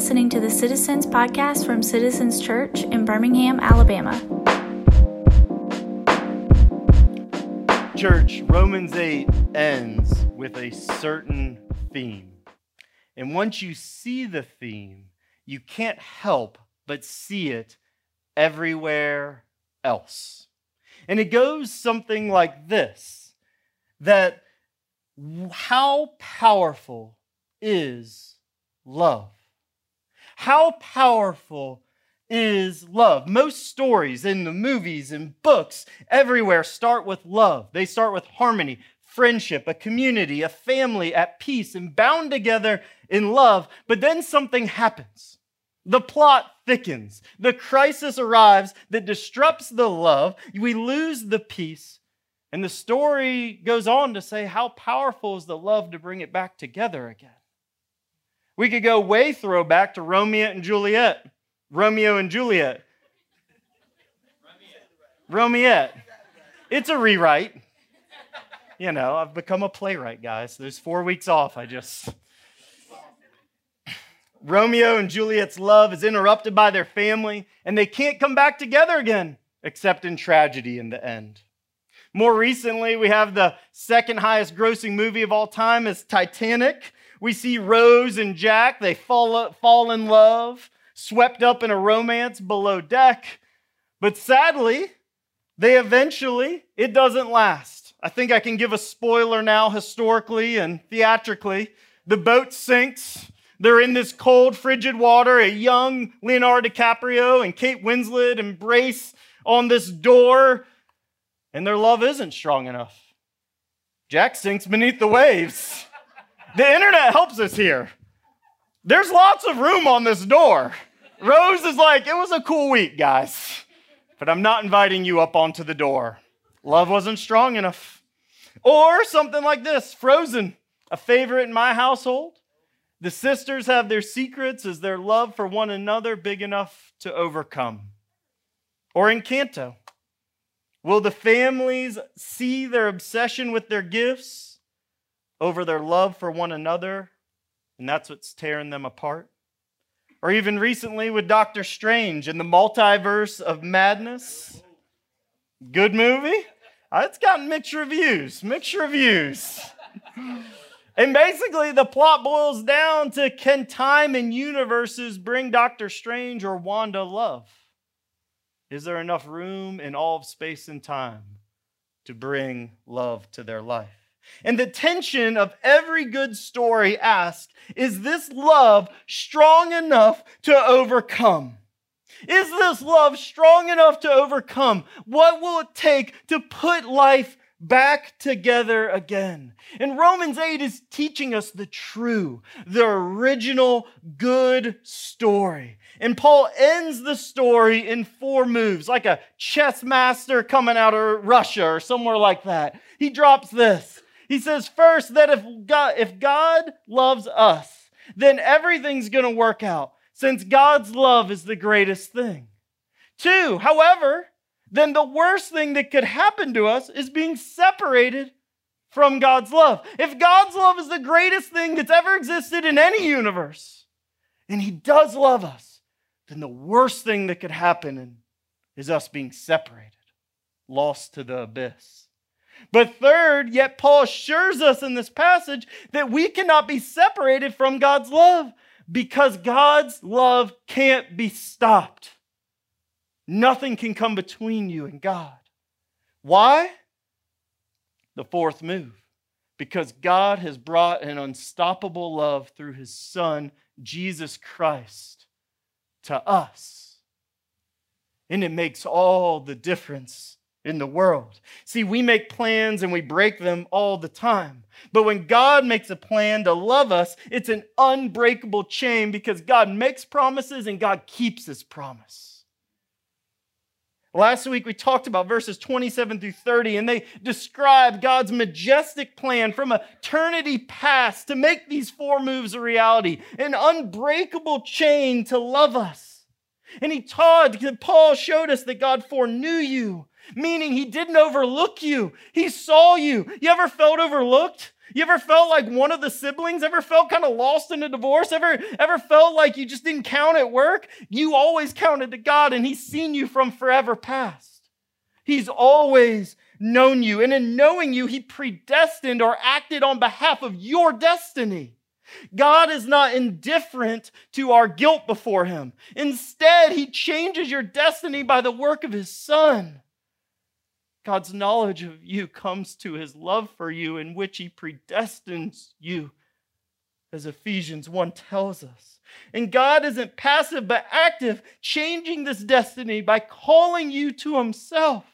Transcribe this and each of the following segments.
listening to the Citizens Podcast from Citizens Church in Birmingham, Alabama. Church, Romans 8 ends with a certain theme. And once you see the theme, you can't help but see it everywhere else. And it goes something like this that how powerful is love? How powerful is love? Most stories in the movies and books everywhere start with love. They start with harmony, friendship, a community, a family at peace and bound together in love. But then something happens. The plot thickens. The crisis arrives that disrupts the love. We lose the peace. And the story goes on to say how powerful is the love to bring it back together again. We could go way throwback to Romeo and Juliet. Romeo and Juliet. Romeo. It's a rewrite. You know, I've become a playwright, guys. There's four weeks off. I just. Romeo and Juliet's love is interrupted by their family, and they can't come back together again, except in tragedy in the end. More recently, we have the second highest grossing movie of all time is Titanic. We see Rose and Jack, they fall, fall in love, swept up in a romance below deck. But sadly, they eventually, it doesn't last. I think I can give a spoiler now, historically and theatrically. The boat sinks. They're in this cold, frigid water. A young Leonardo DiCaprio and Kate Winslet embrace on this door, and their love isn't strong enough. Jack sinks beneath the waves. The internet helps us here. There's lots of room on this door. Rose is like, it was a cool week, guys, but I'm not inviting you up onto the door. Love wasn't strong enough. Or something like this Frozen, a favorite in my household. The sisters have their secrets. Is their love for one another big enough to overcome? Or Encanto, will the families see their obsession with their gifts over their love for one another, and that's what's tearing them apart. Or even recently with Doctor Strange and the multiverse of madness. Good movie? Uh, it's gotten mixed reviews, mixed reviews. and basically, the plot boils down to can time and universes bring Doctor Strange or Wanda love? Is there enough room in all of space and time to bring love to their life? And the tension of every good story asks is this love strong enough to overcome? Is this love strong enough to overcome? What will it take to put life back together again. And Romans 8 is teaching us the true, the original good story. And Paul ends the story in four moves, like a chess master coming out of Russia or somewhere like that. He drops this he says, first, that if God, if God loves us, then everything's going to work out, since God's love is the greatest thing. Two, however, then the worst thing that could happen to us is being separated from God's love. If God's love is the greatest thing that's ever existed in any universe, and He does love us, then the worst thing that could happen is us being separated, lost to the abyss. But third, yet Paul assures us in this passage that we cannot be separated from God's love because God's love can't be stopped. Nothing can come between you and God. Why? The fourth move. Because God has brought an unstoppable love through his Son, Jesus Christ, to us. And it makes all the difference in the world. See, we make plans and we break them all the time. But when God makes a plan to love us, it's an unbreakable chain because God makes promises and God keeps his promise. Last week we talked about verses 27 through 30, and they describe God's majestic plan from eternity past to make these four moves a reality, an unbreakable chain to love us. And he taught, Paul showed us that God foreknew you meaning he didn't overlook you. He saw you. You ever felt overlooked? You ever felt like one of the siblings? Ever felt kind of lost in a divorce? Ever, ever felt like you just didn't count at work? You always counted to God, and He's seen you from forever past. He's always known you, and in knowing you, He predestined or acted on behalf of your destiny. God is not indifferent to our guilt before Him. Instead, He changes your destiny by the work of His Son. God's knowledge of you comes to His love for you, in which He predestines you, as Ephesians 1 tells us. And God isn't passive but active, changing this destiny by calling you to Himself.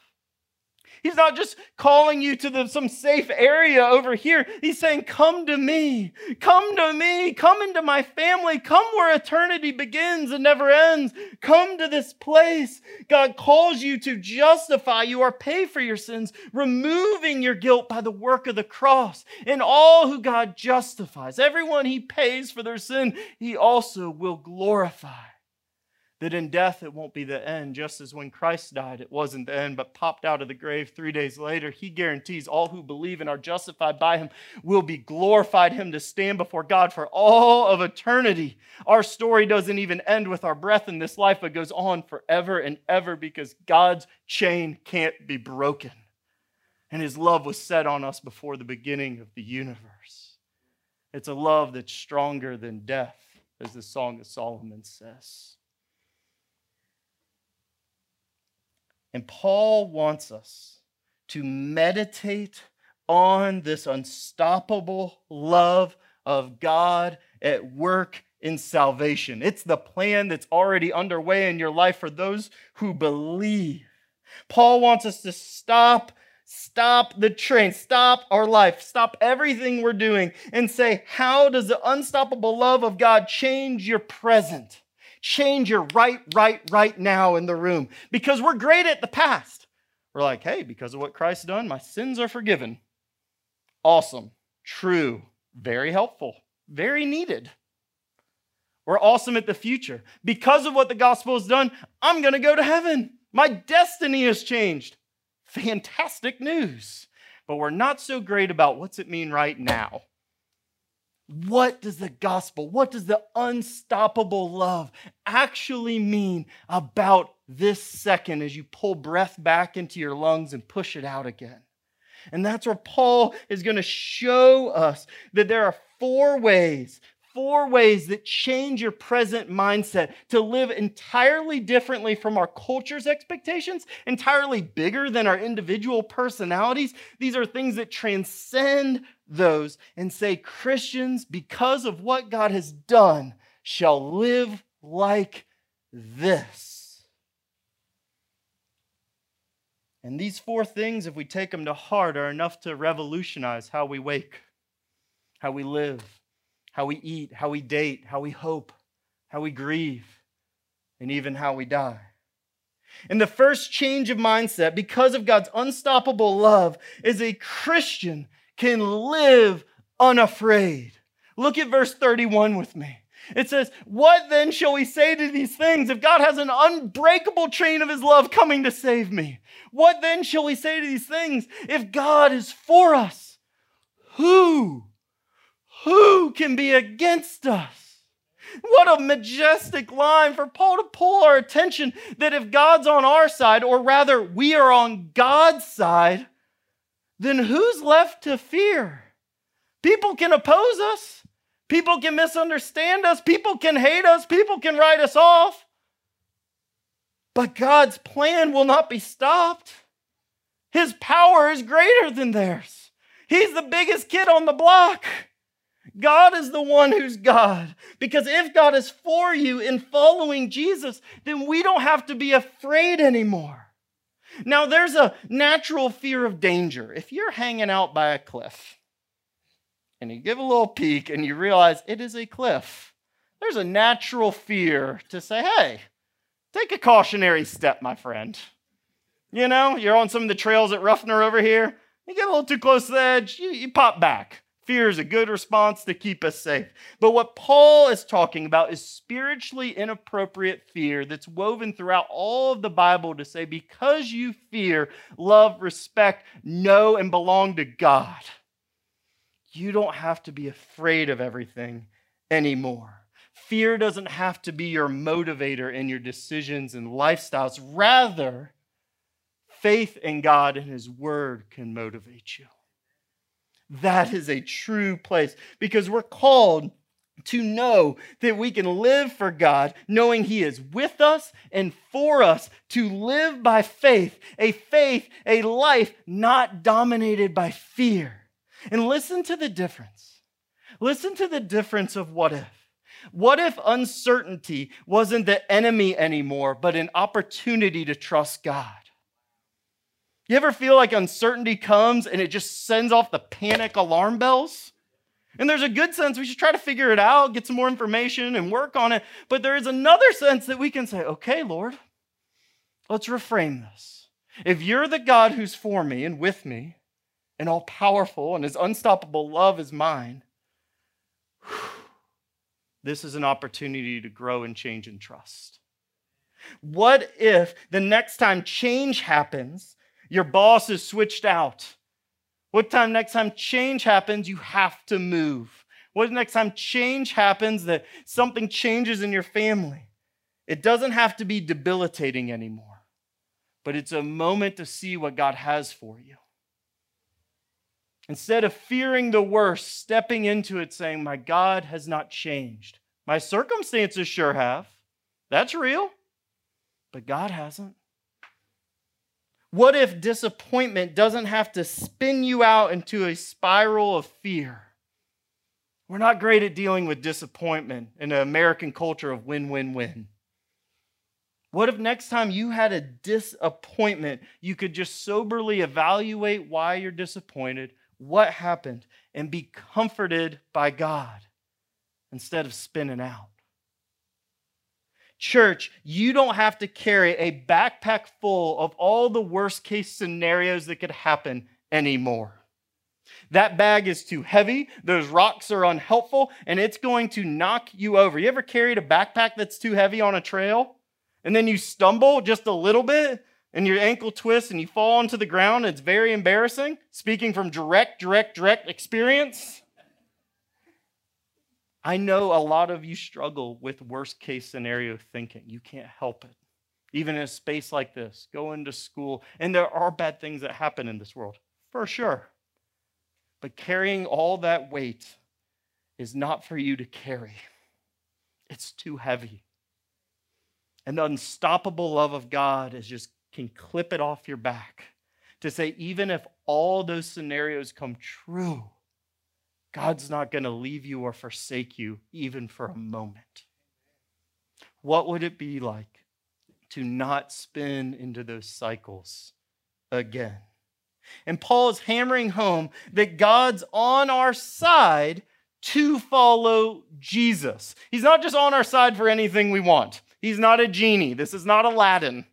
He's not just calling you to the, some safe area over here. He's saying, Come to me. Come to me. Come into my family. Come where eternity begins and never ends. Come to this place. God calls you to justify you or pay for your sins, removing your guilt by the work of the cross. And all who God justifies, everyone he pays for their sin, he also will glorify that in death it won't be the end, just as when Christ died, it wasn't the end, but popped out of the grave three days later. He guarantees all who believe and are justified by him will be glorified, him to stand before God for all of eternity. Our story doesn't even end with our breath in this life, but goes on forever and ever because God's chain can't be broken. And his love was set on us before the beginning of the universe. It's a love that's stronger than death, as the Song of Solomon says. And Paul wants us to meditate on this unstoppable love of God at work in salvation. It's the plan that's already underway in your life for those who believe. Paul wants us to stop stop the train, stop our life, stop everything we're doing, and say, How does the unstoppable love of God change your present? Change your right, right, right now in the room because we're great at the past. We're like, hey, because of what Christ's done, my sins are forgiven. Awesome, true, very helpful, very needed. We're awesome at the future. Because of what the gospel has done, I'm going to go to heaven. My destiny has changed. Fantastic news. But we're not so great about what's it mean right now. What does the gospel, what does the unstoppable love actually mean about this second as you pull breath back into your lungs and push it out again? And that's where Paul is going to show us that there are four ways, four ways that change your present mindset to live entirely differently from our culture's expectations, entirely bigger than our individual personalities. These are things that transcend those and say, Christians, because of what God has done, shall live like this. And these four things, if we take them to heart, are enough to revolutionize how we wake, how we live, how we eat, how we date, how we hope, how we grieve, and even how we die. And the first change of mindset, because of God's unstoppable love, is a Christian can live unafraid. Look at verse 31 with me. It says, What then shall we say to these things if God has an unbreakable chain of his love coming to save me? What then shall we say to these things if God is for us? Who? Who can be against us? What a majestic line for Paul to pull our attention that if God's on our side, or rather, we are on God's side, then who's left to fear? People can oppose us. People can misunderstand us. People can hate us. People can write us off. But God's plan will not be stopped. His power is greater than theirs. He's the biggest kid on the block. God is the one who's God. Because if God is for you in following Jesus, then we don't have to be afraid anymore. Now, there's a natural fear of danger. If you're hanging out by a cliff and you give a little peek and you realize it is a cliff, there's a natural fear to say, hey, take a cautionary step, my friend. You know, you're on some of the trails at Ruffner over here, you get a little too close to the edge, you, you pop back. Fear is a good response to keep us safe. But what Paul is talking about is spiritually inappropriate fear that's woven throughout all of the Bible to say, because you fear, love, respect, know, and belong to God, you don't have to be afraid of everything anymore. Fear doesn't have to be your motivator in your decisions and lifestyles. Rather, faith in God and His Word can motivate you. That is a true place because we're called to know that we can live for God, knowing He is with us and for us, to live by faith, a faith, a life not dominated by fear. And listen to the difference. Listen to the difference of what if. What if uncertainty wasn't the enemy anymore, but an opportunity to trust God? You ever feel like uncertainty comes and it just sends off the panic alarm bells? And there's a good sense we should try to figure it out, get some more information, and work on it. But there is another sense that we can say, okay, Lord, let's reframe this. If you're the God who's for me and with me, and all powerful, and his unstoppable love is mine, this is an opportunity to grow and change and trust. What if the next time change happens, your boss is switched out? What time next time change happens, you have to move? What next time change happens that something changes in your family? It doesn't have to be debilitating anymore, but it's a moment to see what God has for you. Instead of fearing the worst, stepping into it saying, My God has not changed. My circumstances sure have. That's real. But God hasn't. What if disappointment doesn't have to spin you out into a spiral of fear? We're not great at dealing with disappointment in an American culture of win win win. What if next time you had a disappointment, you could just soberly evaluate why you're disappointed, what happened, and be comforted by God instead of spinning out? Church, you don't have to carry a backpack full of all the worst case scenarios that could happen anymore. That bag is too heavy, those rocks are unhelpful, and it's going to knock you over. You ever carried a backpack that's too heavy on a trail? And then you stumble just a little bit and your ankle twists and you fall onto the ground. It's very embarrassing. Speaking from direct, direct, direct experience. I know a lot of you struggle with worst case scenario thinking. You can't help it. Even in a space like this, go into school, and there are bad things that happen in this world, for sure. But carrying all that weight is not for you to carry, it's too heavy. And the unstoppable love of God is just can clip it off your back to say, even if all those scenarios come true, God's not going to leave you or forsake you even for a moment. What would it be like to not spin into those cycles again? And Paul is hammering home that God's on our side to follow Jesus. He's not just on our side for anything we want. He's not a genie. This is not Aladdin.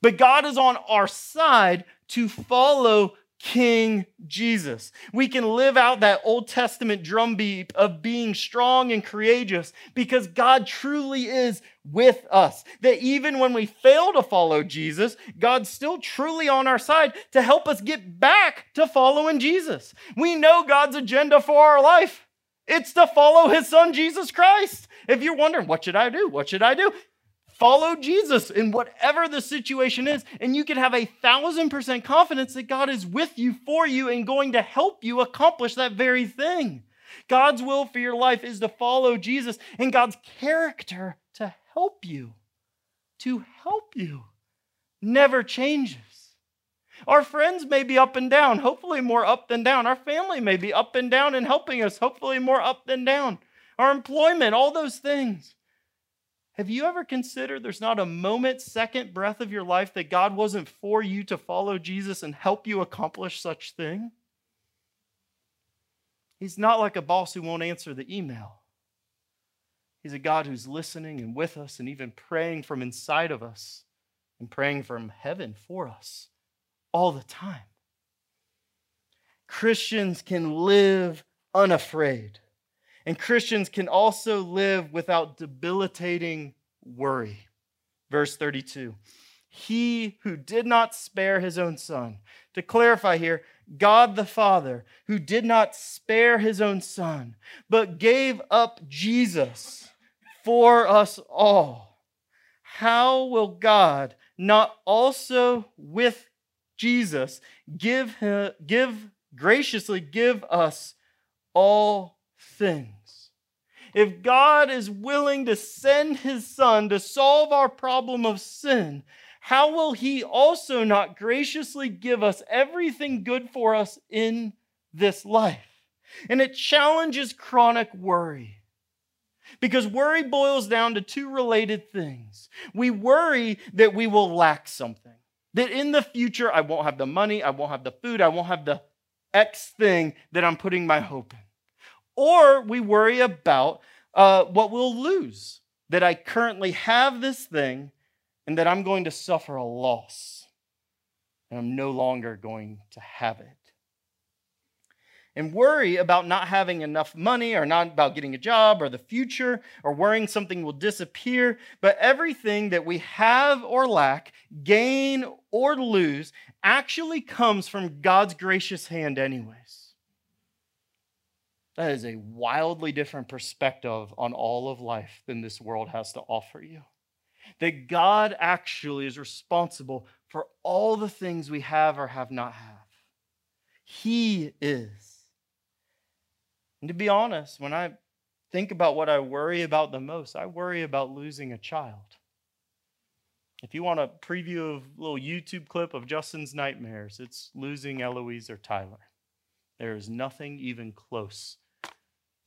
But God is on our side to follow King Jesus. We can live out that Old Testament drumbeat of being strong and courageous because God truly is with us. That even when we fail to follow Jesus, God's still truly on our side to help us get back to following Jesus. We know God's agenda for our life. It's to follow his son, Jesus Christ. If you're wondering, what should I do? What should I do? Follow Jesus in whatever the situation is, and you can have a thousand percent confidence that God is with you, for you, and going to help you accomplish that very thing. God's will for your life is to follow Jesus and God's character to help you. To help you never changes. Our friends may be up and down, hopefully more up than down. Our family may be up and down and helping us, hopefully more up than down. Our employment, all those things. Have you ever considered there's not a moment, second breath of your life that God wasn't for you to follow Jesus and help you accomplish such thing? He's not like a boss who won't answer the email. He's a God who's listening and with us and even praying from inside of us and praying from heaven for us all the time. Christians can live unafraid. And Christians can also live without debilitating worry. Verse 32 He who did not spare his own son. To clarify here, God the Father, who did not spare his own son, but gave up Jesus for us all, how will God not also with Jesus give, him, give graciously give us all things? If God is willing to send his son to solve our problem of sin, how will he also not graciously give us everything good for us in this life? And it challenges chronic worry. Because worry boils down to two related things. We worry that we will lack something, that in the future I won't have the money, I won't have the food, I won't have the X thing that I'm putting my hope in. Or we worry about uh, what we'll lose, that I currently have this thing and that I'm going to suffer a loss and I'm no longer going to have it. And worry about not having enough money or not about getting a job or the future or worrying something will disappear. But everything that we have or lack, gain or lose, actually comes from God's gracious hand, anyways. That is a wildly different perspective on all of life than this world has to offer you that God actually is responsible for all the things we have or have not have. He is. And to be honest, when I think about what I worry about the most, I worry about losing a child. If you want a preview of a little YouTube clip of Justin's nightmares, it's losing Eloise or Tyler. There is nothing even close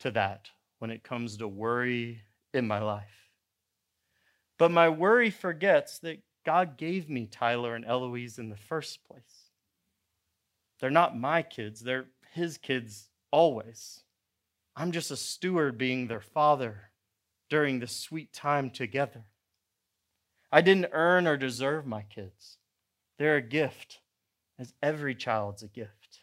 to that when it comes to worry in my life. But my worry forgets that God gave me Tyler and Eloise in the first place. They're not my kids, they're his kids always. I'm just a steward being their father during this sweet time together. I didn't earn or deserve my kids. They're a gift, as every child's a gift.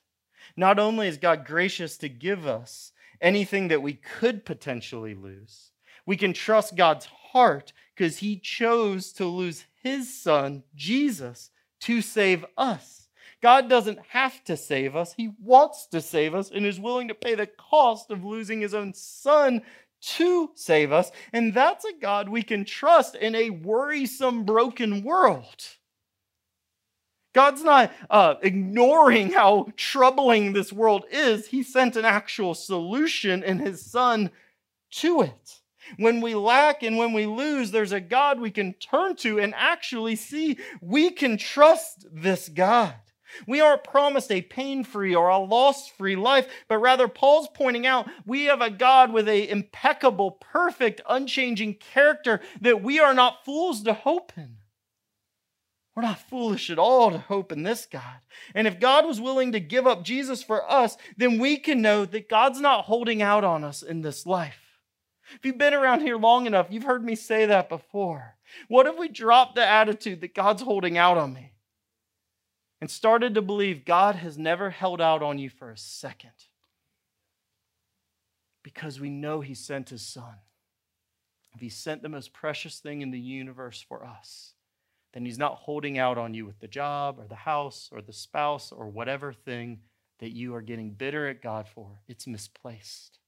Not only is God gracious to give us anything that we could potentially lose, we can trust God's heart because he chose to lose his son, Jesus, to save us. God doesn't have to save us. He wants to save us and is willing to pay the cost of losing his own son to save us. And that's a God we can trust in a worrisome, broken world. God's not uh, ignoring how troubling this world is. He sent an actual solution in his son to it. When we lack and when we lose, there's a God we can turn to and actually see we can trust this God. We aren't promised a pain free or a loss free life, but rather, Paul's pointing out we have a God with a impeccable, perfect, unchanging character that we are not fools to hope in. We're not foolish at all to hope in this God. And if God was willing to give up Jesus for us, then we can know that God's not holding out on us in this life. If you've been around here long enough, you've heard me say that before. What if we dropped the attitude that God's holding out on me and started to believe God has never held out on you for a second? Because we know He sent His Son. He sent the most precious thing in the universe for us, then He's not holding out on you with the job or the house or the spouse or whatever thing that you are getting bitter at God for. It's misplaced.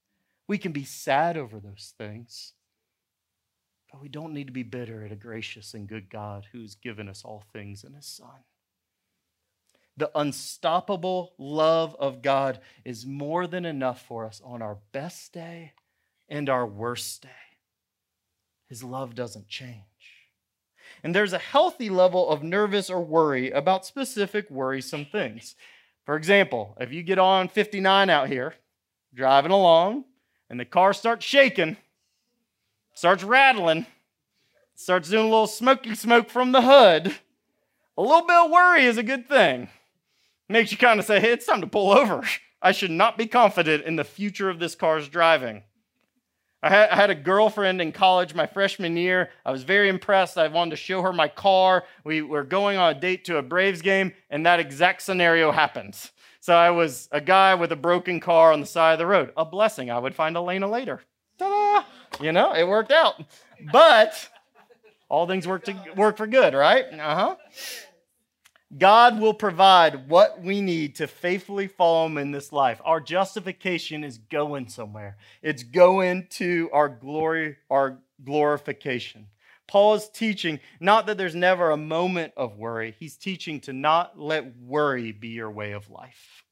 We can be sad over those things, but we don't need to be bitter at a gracious and good God who's given us all things in His Son. The unstoppable love of God is more than enough for us on our best day and our worst day. His love doesn't change. And there's a healthy level of nervous or worry about specific worrisome things. For example, if you get on 59 out here, driving along, and the car starts shaking, starts rattling, starts doing a little smoky smoke from the hood, a little bit of worry is a good thing. Makes you kind of say, hey, it's time to pull over. I should not be confident in the future of this car's driving. I had, I had, a girlfriend in college my freshman year. I was very impressed. I wanted to show her my car. We were going on a date to a Braves game, and that exact scenario happens. So I was a guy with a broken car on the side of the road. A blessing. I would find Elena later. Ta-da! You know, it worked out. But all things work to work for good, right? Uh-huh. God will provide what we need to faithfully follow Him in this life. Our justification is going somewhere. It's going to our glory, our glorification. Paul is teaching not that there's never a moment of worry, he's teaching to not let worry be your way of life.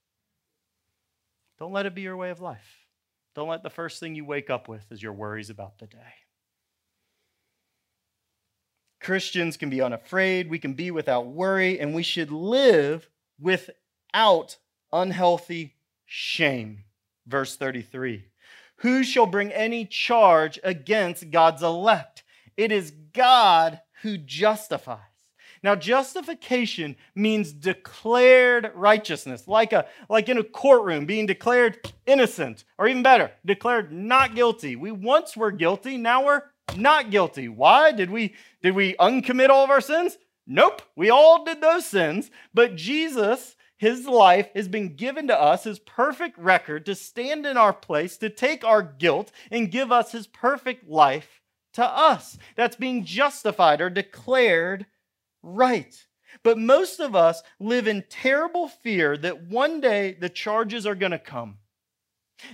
Don't let it be your way of life. Don't let the first thing you wake up with is your worries about the day. Christians can be unafraid, we can be without worry, and we should live without unhealthy shame. Verse 33 Who shall bring any charge against God's elect? It is God who justifies. Now, justification means declared righteousness, like, a, like in a courtroom, being declared innocent, or even better, declared not guilty. We once were guilty, now we're not guilty. Why? Did we, did we uncommit all of our sins? Nope, we all did those sins, but Jesus, his life has been given to us, his perfect record to stand in our place, to take our guilt and give us his perfect life to us. That's being justified or declared right. But most of us live in terrible fear that one day the charges are going to come.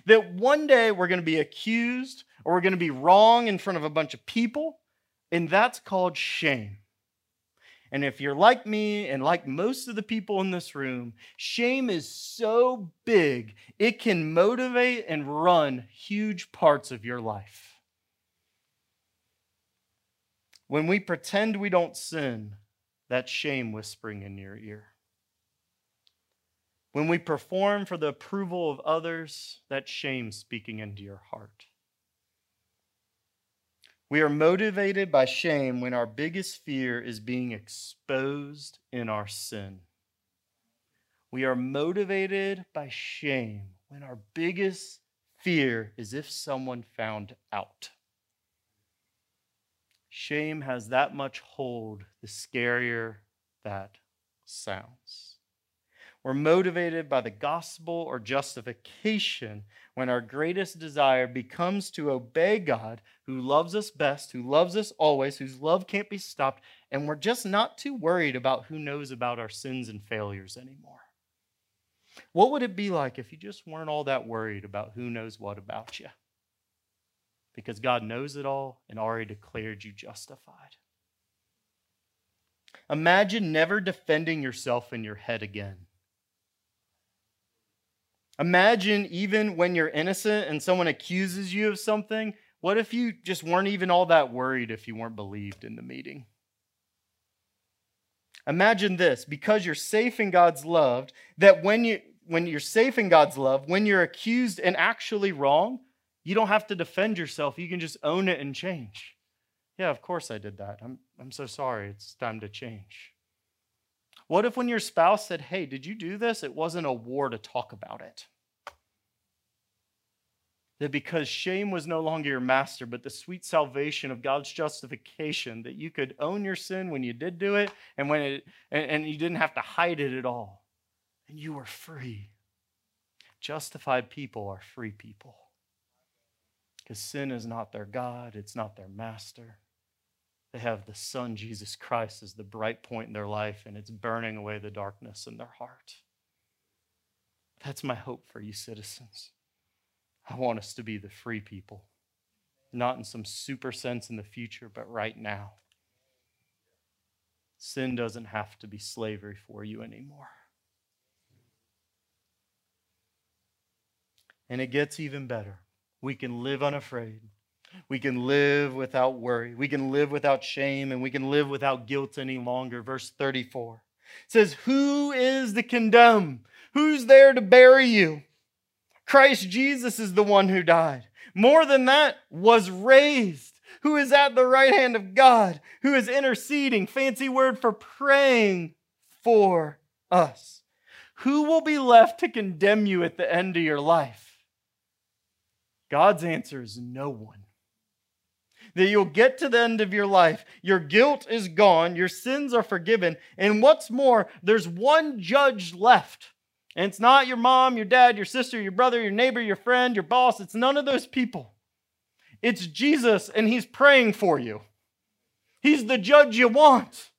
That one day we're going to be accused or we're going to be wrong in front of a bunch of people. And that's called shame. And if you're like me and like most of the people in this room, shame is so big, it can motivate and run huge parts of your life. When we pretend we don't sin, that's shame whispering in your ear. When we perform for the approval of others, that's shame speaking into your heart. We are motivated by shame when our biggest fear is being exposed in our sin. We are motivated by shame when our biggest fear is if someone found out. Shame has that much hold, the scarier that sounds. We're motivated by the gospel or justification when our greatest desire becomes to obey God, who loves us best, who loves us always, whose love can't be stopped, and we're just not too worried about who knows about our sins and failures anymore. What would it be like if you just weren't all that worried about who knows what about you? because God knows it all and already declared you justified. Imagine never defending yourself in your head again. Imagine even when you're innocent and someone accuses you of something, what if you just weren't even all that worried if you weren't believed in the meeting? Imagine this because you're safe in God's love, that when, you, when you're safe in God's love, when you're accused and actually wrong, you don't have to defend yourself. You can just own it and change. Yeah, of course I did that. I'm, I'm so sorry. It's time to change. What if when your spouse said, Hey, did you do this? It wasn't a war to talk about it. That because shame was no longer your master, but the sweet salvation of God's justification, that you could own your sin when you did do it and when it and, and you didn't have to hide it at all. And you were free. Justified people are free people because sin is not their God, it's not their master. They have the Son, Jesus Christ, as the bright point in their life, and it's burning away the darkness in their heart. That's my hope for you, citizens. I want us to be the free people, not in some super sense in the future, but right now. Sin doesn't have to be slavery for you anymore. And it gets even better we can live unafraid. We can live without worry. We can live without shame and we can live without guilt any longer. Verse 34 says, Who is to condemn? Who's there to bury you? Christ Jesus is the one who died. More than that, was raised, who is at the right hand of God, who is interceding, fancy word for praying for us. Who will be left to condemn you at the end of your life? God's answer is no one. That you'll get to the end of your life, your guilt is gone, your sins are forgiven, and what's more, there's one judge left. And it's not your mom, your dad, your sister, your brother, your neighbor, your friend, your boss. It's none of those people. It's Jesus, and He's praying for you. He's the judge you want.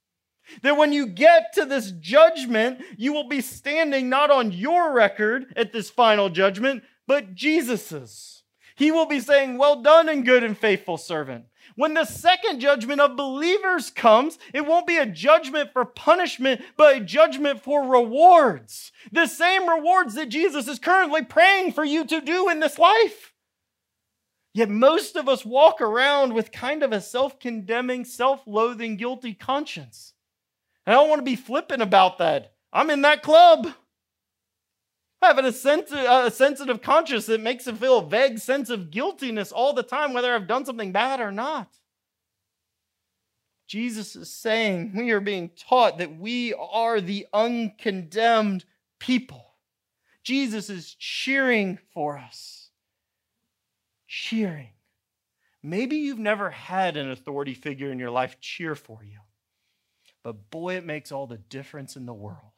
That when you get to this judgment, you will be standing not on your record at this final judgment, but Jesus's. He will be saying, Well done and good and faithful servant. When the second judgment of believers comes, it won't be a judgment for punishment, but a judgment for rewards. The same rewards that Jesus is currently praying for you to do in this life. Yet most of us walk around with kind of a self condemning, self loathing, guilty conscience. I don't want to be flippant about that. I'm in that club. Having a, sens- a sensitive conscience that makes me feel a vague sense of guiltiness all the time, whether I've done something bad or not. Jesus is saying we are being taught that we are the uncondemned people. Jesus is cheering for us. Cheering. Maybe you've never had an authority figure in your life cheer for you, but boy, it makes all the difference in the world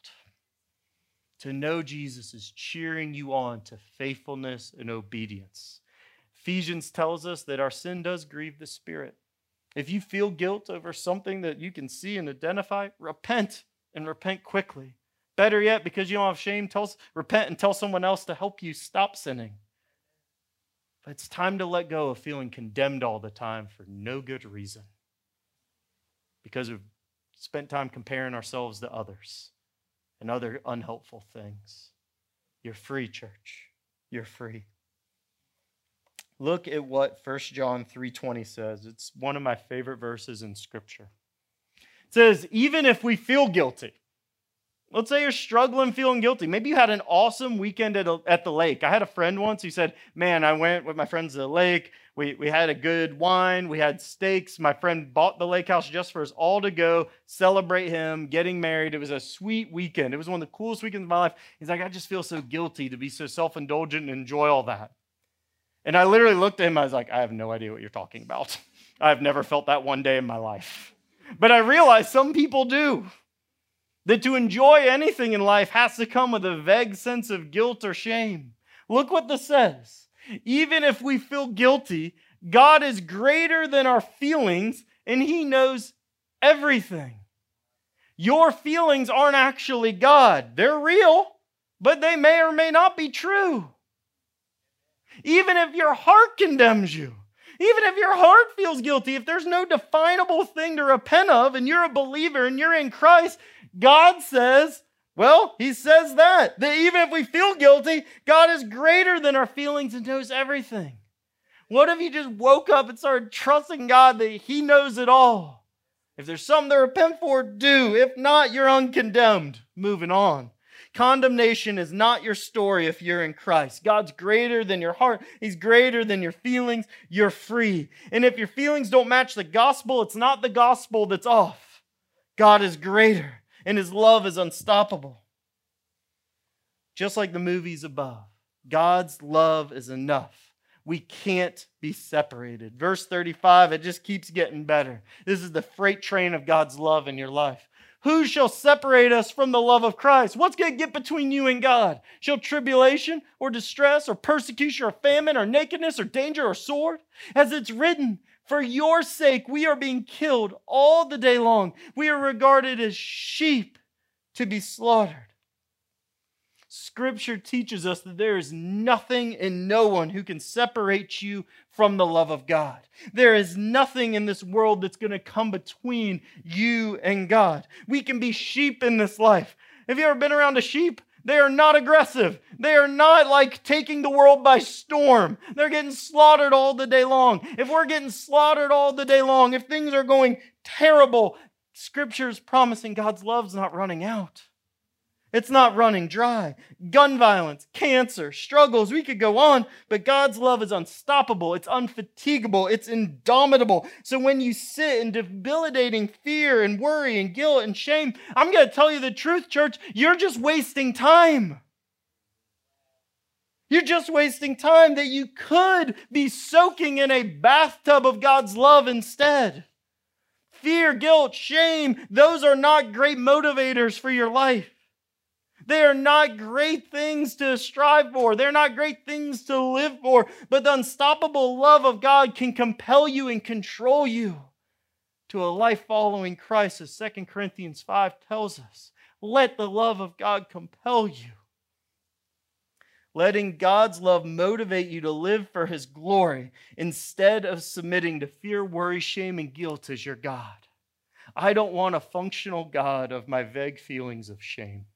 to know Jesus is cheering you on to faithfulness and obedience. Ephesians tells us that our sin does grieve the Spirit. If you feel guilt over something that you can see and identify, repent and repent quickly. Better yet, because you don't have shame, tell, repent and tell someone else to help you stop sinning. But it's time to let go of feeling condemned all the time for no good reason because we've spent time comparing ourselves to others and other unhelpful things. You're free, church. You're free. Look at what 1 John 3:20 says. It's one of my favorite verses in scripture. It says, "Even if we feel guilty, Let's say you're struggling, feeling guilty. Maybe you had an awesome weekend at, a, at the lake. I had a friend once who said, Man, I went with my friends to the lake. We, we had a good wine. We had steaks. My friend bought the lake house just for us all to go celebrate him getting married. It was a sweet weekend. It was one of the coolest weekends of my life. He's like, I just feel so guilty to be so self indulgent and enjoy all that. And I literally looked at him. I was like, I have no idea what you're talking about. I've never felt that one day in my life. But I realized some people do. That to enjoy anything in life has to come with a vague sense of guilt or shame. Look what this says. Even if we feel guilty, God is greater than our feelings and He knows everything. Your feelings aren't actually God, they're real, but they may or may not be true. Even if your heart condemns you, even if your heart feels guilty, if there's no definable thing to repent of and you're a believer and you're in Christ, God says, well, He says that, that even if we feel guilty, God is greater than our feelings and knows everything. What if you just woke up and started trusting God that He knows it all? If there's something to repent for, do. If not, you're uncondemned. Moving on. Condemnation is not your story if you're in Christ. God's greater than your heart, He's greater than your feelings. You're free. And if your feelings don't match the gospel, it's not the gospel that's off. God is greater and his love is unstoppable. Just like the movies above, God's love is enough. We can't be separated. Verse 35, it just keeps getting better. This is the freight train of God's love in your life. Who shall separate us from the love of Christ? What's going to get between you and God? Shall tribulation or distress or persecution or famine or nakedness or danger or sword? As it's written, for your sake, we are being killed all the day long. We are regarded as sheep to be slaughtered. Scripture teaches us that there is nothing and no one who can separate you from the love of God. There is nothing in this world that's going to come between you and God. We can be sheep in this life. Have you ever been around a sheep? They are not aggressive. They are not like taking the world by storm. They're getting slaughtered all the day long. If we're getting slaughtered all the day long, if things are going terrible, Scripture is promising God's love's not running out. It's not running dry. Gun violence, cancer, struggles, we could go on, but God's love is unstoppable. It's unfatigable. It's indomitable. So when you sit in debilitating fear and worry and guilt and shame, I'm going to tell you the truth, church, you're just wasting time. You're just wasting time that you could be soaking in a bathtub of God's love instead. Fear, guilt, shame, those are not great motivators for your life. They are not great things to strive for. They're not great things to live for. But the unstoppable love of God can compel you and control you to a life following Christ, as 2 Corinthians 5 tells us. Let the love of God compel you. Letting God's love motivate you to live for his glory instead of submitting to fear, worry, shame, and guilt as your God. I don't want a functional God of my vague feelings of shame.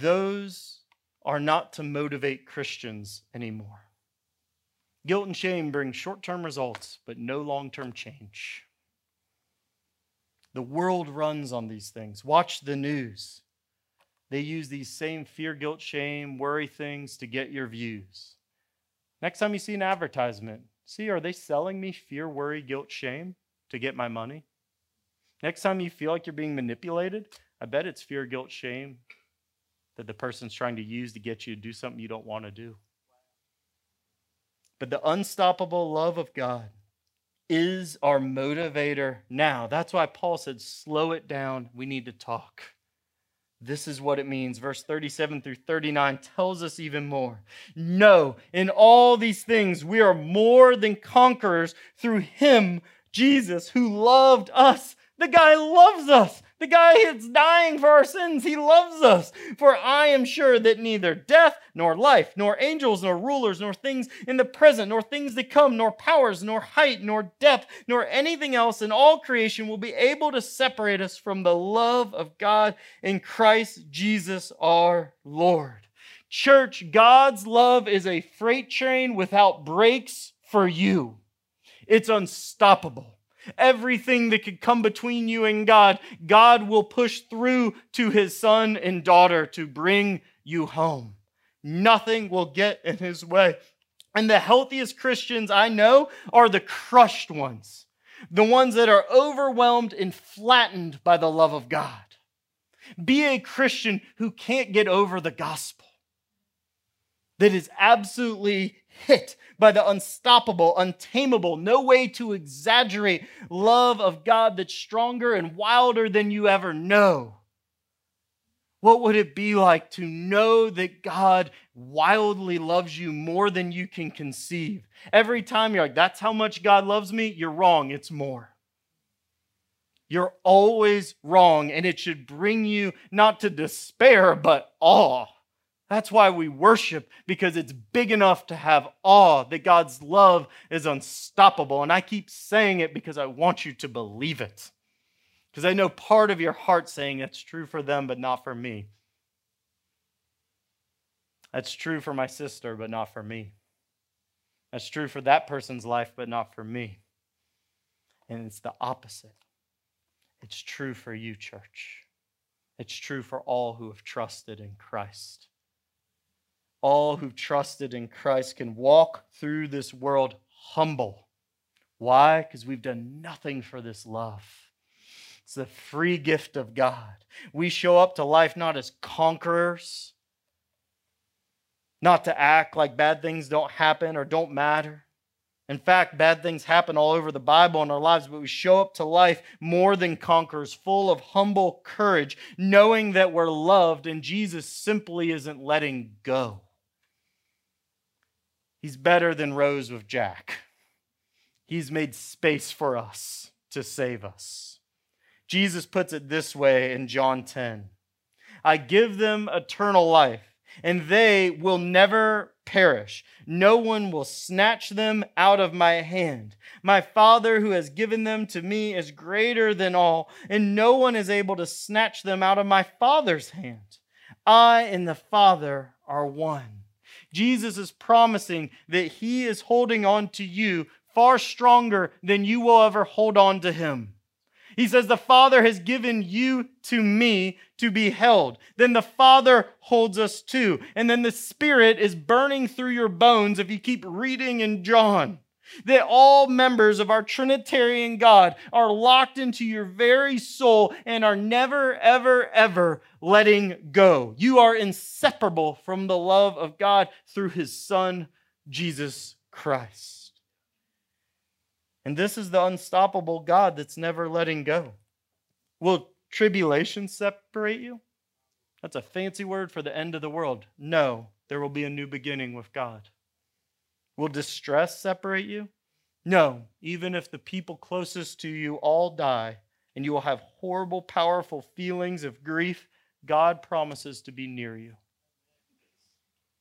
Those are not to motivate Christians anymore. Guilt and shame bring short term results, but no long term change. The world runs on these things. Watch the news. They use these same fear, guilt, shame, worry things to get your views. Next time you see an advertisement, see, are they selling me fear, worry, guilt, shame to get my money? Next time you feel like you're being manipulated, I bet it's fear, guilt, shame that the person's trying to use to get you to do something you don't want to do. But the unstoppable love of God is our motivator now. That's why Paul said, slow it down. We need to talk. This is what it means. Verse 37 through 39 tells us even more. No, in all these things, we are more than conquerors through him, Jesus, who loved us. The guy loves us. The guy is dying for our sins. He loves us. For I am sure that neither death, nor life, nor angels, nor rulers, nor things in the present, nor things to come, nor powers, nor height, nor depth, nor anything else in all creation will be able to separate us from the love of God in Christ Jesus our Lord. Church, God's love is a freight train without brakes for you. It's unstoppable. Everything that could come between you and God, God will push through to his son and daughter to bring you home. Nothing will get in his way. And the healthiest Christians I know are the crushed ones, the ones that are overwhelmed and flattened by the love of God. Be a Christian who can't get over the gospel, that is absolutely hit by the unstoppable, untamable, no way to exaggerate love of God that's stronger and wilder than you ever know. What would it be like to know that God wildly loves you more than you can conceive? Every time you're like, that's how much God loves me, you're wrong. It's more. You're always wrong, and it should bring you not to despair, but awe. That's why we worship, because it's big enough to have awe that God's love is unstoppable. And I keep saying it because I want you to believe it. Because I know part of your heart saying that's true for them, but not for me. That's true for my sister, but not for me. That's true for that person's life, but not for me. And it's the opposite. It's true for you, church. It's true for all who have trusted in Christ all who trusted in Christ can walk through this world humble. Why? Because we've done nothing for this love. It's the free gift of God. We show up to life not as conquerors, not to act like bad things don't happen or don't matter. In fact, bad things happen all over the Bible in our lives, but we show up to life more than conquerors, full of humble courage, knowing that we're loved and Jesus simply isn't letting go. He's better than Rose with Jack. He's made space for us to save us. Jesus puts it this way in John 10 I give them eternal life, and they will never perish. No one will snatch them out of my hand. My Father, who has given them to me, is greater than all, and no one is able to snatch them out of my Father's hand. I and the Father are one. Jesus is promising that he is holding on to you far stronger than you will ever hold on to him. He says, The Father has given you to me to be held. Then the Father holds us too. And then the Spirit is burning through your bones if you keep reading in John that all members of our Trinitarian God are locked into your very soul and are never, ever, ever letting go. You are inseparable from the love of God through his Son, Jesus Christ. And this is the unstoppable God that's never letting go. Will tribulation separate you? That's a fancy word for the end of the world. No, there will be a new beginning with God. Will distress separate you? No, even if the people closest to you all die and you will have horrible, powerful feelings of grief, God promises to be near you.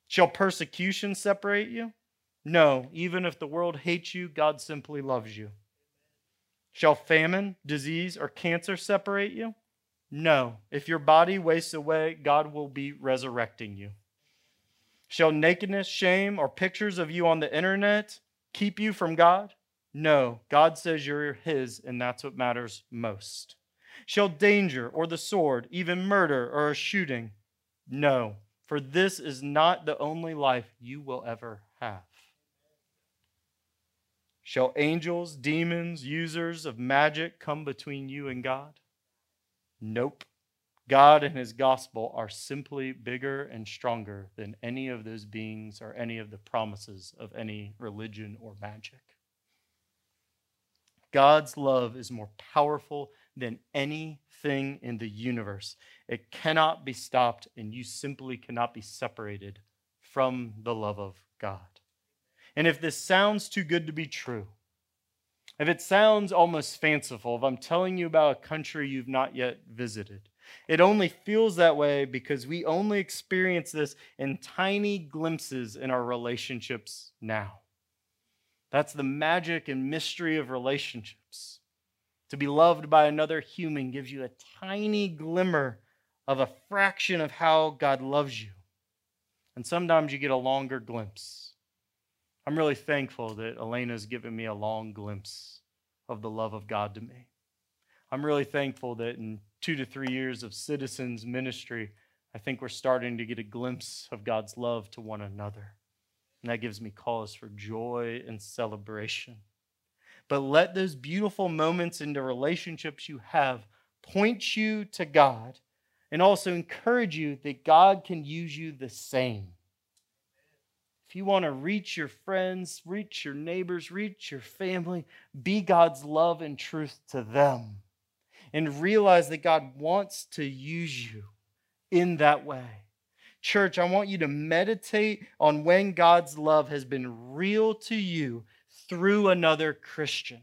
Shall persecution separate you? No, even if the world hates you, God simply loves you. Shall famine, disease, or cancer separate you? No. If your body wastes away, God will be resurrecting you. Shall nakedness, shame, or pictures of you on the internet keep you from God? No. God says you're His, and that's what matters most. Shall danger, or the sword, even murder, or a shooting? No. For this is not the only life you will ever have. Shall angels, demons, users of magic come between you and God? Nope. God and his gospel are simply bigger and stronger than any of those beings or any of the promises of any religion or magic. God's love is more powerful than anything in the universe. It cannot be stopped, and you simply cannot be separated from the love of God. And if this sounds too good to be true, if it sounds almost fanciful, if I'm telling you about a country you've not yet visited, it only feels that way because we only experience this in tiny glimpses in our relationships now. That's the magic and mystery of relationships. To be loved by another human gives you a tiny glimmer of a fraction of how God loves you. And sometimes you get a longer glimpse. I'm really thankful that Elena's given me a long glimpse of the love of God to me. I'm really thankful that in two to three years of citizens ministry, I think we're starting to get a glimpse of God's love to one another. And that gives me cause for joy and celebration. But let those beautiful moments in the relationships you have point you to God and also encourage you that God can use you the same. If you want to reach your friends, reach your neighbors, reach your family, be God's love and truth to them. And realize that God wants to use you in that way. Church, I want you to meditate on when God's love has been real to you through another Christian.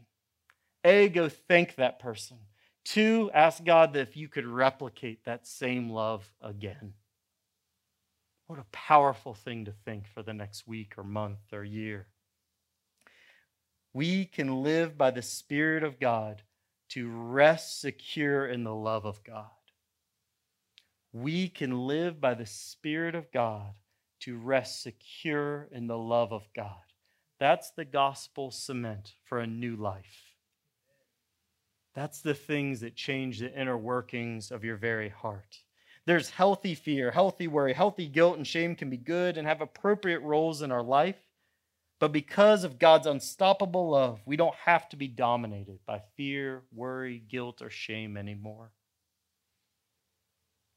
A, go thank that person. Two, ask God that if you could replicate that same love again. What a powerful thing to think for the next week or month or year. We can live by the Spirit of God to rest secure in the love of God. We can live by the Spirit of God to rest secure in the love of God. That's the gospel cement for a new life. That's the things that change the inner workings of your very heart. There's healthy fear, healthy worry, healthy guilt and shame can be good and have appropriate roles in our life. But because of God's unstoppable love, we don't have to be dominated by fear, worry, guilt, or shame anymore.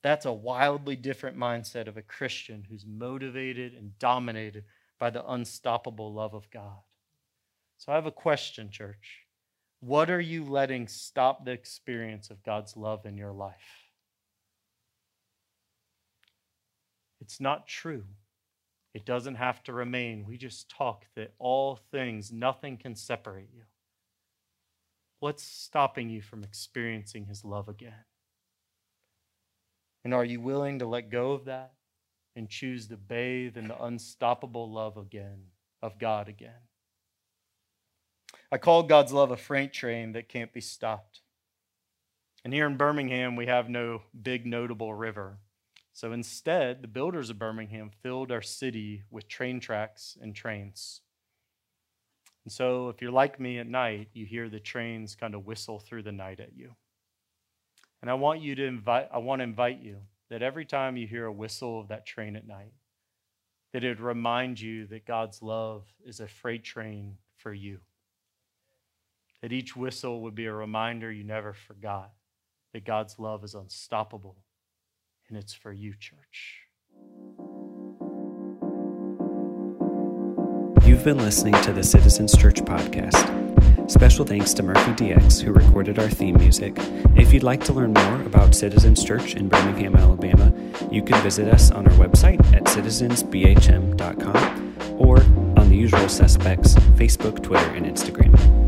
That's a wildly different mindset of a Christian who's motivated and dominated by the unstoppable love of God. So I have a question, church. What are you letting stop the experience of God's love in your life? It's not true. It doesn't have to remain. We just talk that all things, nothing can separate you. What's stopping you from experiencing His love again? And are you willing to let go of that and choose to bathe in the unstoppable love again of God again? I call God's love a freight train that can't be stopped. And here in Birmingham, we have no big notable river. So instead, the builders of Birmingham filled our city with train tracks and trains. And so, if you're like me at night, you hear the trains kind of whistle through the night at you. And I want you to invite, I want to invite you that every time you hear a whistle of that train at night, that it remind you that God's love is a freight train for you. That each whistle would be a reminder you never forgot that God's love is unstoppable and it's for you, church. You've been listening to the Citizens Church podcast. Special thanks to Murphy DX, who recorded our theme music. If you'd like to learn more about Citizens Church in Birmingham, Alabama, you can visit us on our website at citizensbhm.com or on the usual Suspects Facebook, Twitter, and Instagram.